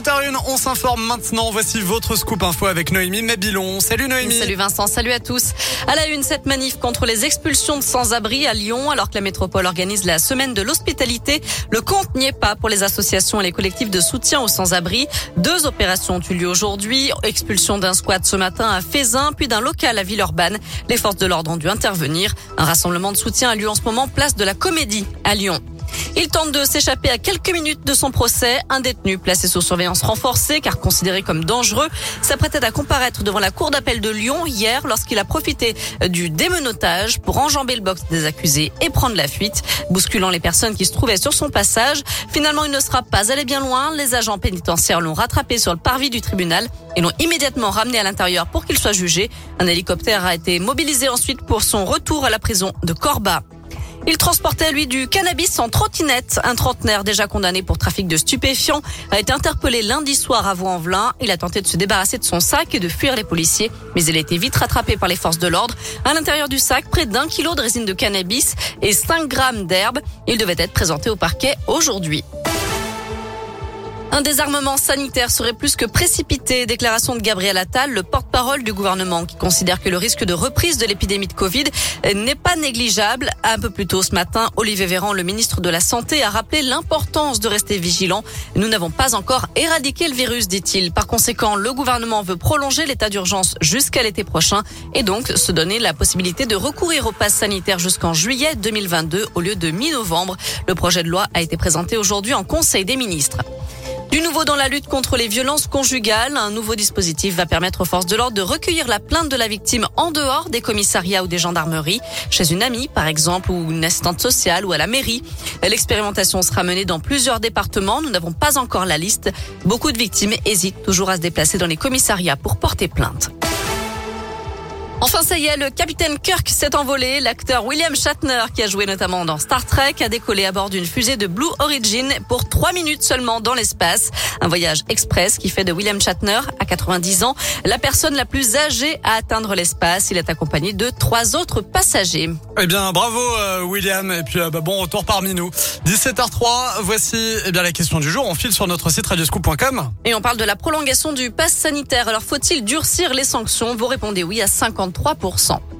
17h01, on s'informe maintenant. Voici votre scoop info avec Noémie Mabilon. Salut Noémie. Salut Vincent, salut à tous. À la une, cette manif contre les expulsions de sans-abri à Lyon, alors que la métropole organise la semaine de l'hospitalité. Le compte n'y est pas pour les associations et les collectifs de soutien aux sans-abri. Deux opérations ont eu lieu aujourd'hui. Expulsion d'un squat ce matin à Fézin, puis d'un local à Villeurbanne. Les forces de l'ordre ont dû intervenir. Un rassemblement de soutien a lieu en ce moment place de la Comédie à Lyon. Il tente de s'échapper à quelques minutes de son procès. Un détenu placé sous surveillance renforcée car considéré comme dangereux s'apprêtait à comparaître devant la cour d'appel de Lyon hier lorsqu'il a profité du démenotage pour enjamber le box des accusés et prendre la fuite, bousculant les personnes qui se trouvaient sur son passage. Finalement, il ne sera pas allé bien loin. Les agents pénitentiaires l'ont rattrapé sur le parvis du tribunal et l'ont immédiatement ramené à l'intérieur pour qu'il soit jugé. Un hélicoptère a été mobilisé ensuite pour son retour à la prison de Corba. Il transportait, lui, du cannabis en trottinette. Un trentenaire déjà condamné pour trafic de stupéfiants a été interpellé lundi soir à Vaux-en-Velin. Il a tenté de se débarrasser de son sac et de fuir les policiers, mais il a été vite rattrapé par les forces de l'ordre. À l'intérieur du sac, près d'un kilo de résine de cannabis et 5 grammes d'herbe. Il devait être présenté au parquet aujourd'hui. Un désarmement sanitaire serait plus que précipité. Déclaration de Gabriel Attal, le porte-parole du gouvernement, qui considère que le risque de reprise de l'épidémie de Covid n'est pas négligeable. Un peu plus tôt ce matin, Olivier Véran, le ministre de la Santé, a rappelé l'importance de rester vigilant. Nous n'avons pas encore éradiqué le virus, dit-il. Par conséquent, le gouvernement veut prolonger l'état d'urgence jusqu'à l'été prochain et donc se donner la possibilité de recourir au pass sanitaire jusqu'en juillet 2022 au lieu de mi-novembre. Le projet de loi a été présenté aujourd'hui en Conseil des ministres. Du nouveau dans la lutte contre les violences conjugales, un nouveau dispositif va permettre aux forces de l'ordre de recueillir la plainte de la victime en dehors des commissariats ou des gendarmeries, chez une amie par exemple ou une assistante sociale ou à la mairie. L'expérimentation sera menée dans plusieurs départements, nous n'avons pas encore la liste. Beaucoup de victimes hésitent toujours à se déplacer dans les commissariats pour porter plainte. Enfin, ça y est, le capitaine Kirk s'est envolé. L'acteur William Shatner, qui a joué notamment dans Star Trek, a décollé à bord d'une fusée de Blue Origin pour trois minutes seulement dans l'espace. Un voyage express qui fait de William Shatner, à 90 ans, la personne la plus âgée à atteindre l'espace. Il est accompagné de trois autres passagers. Eh bien, bravo euh, William. Et puis, euh, bah, bon retour parmi nous. 17h03, voici eh bien la question du jour. On file sur notre site radioscoop.com. Et on parle de la prolongation du pass sanitaire. Alors, faut-il durcir les sanctions? Vous répondez oui à 50 3%.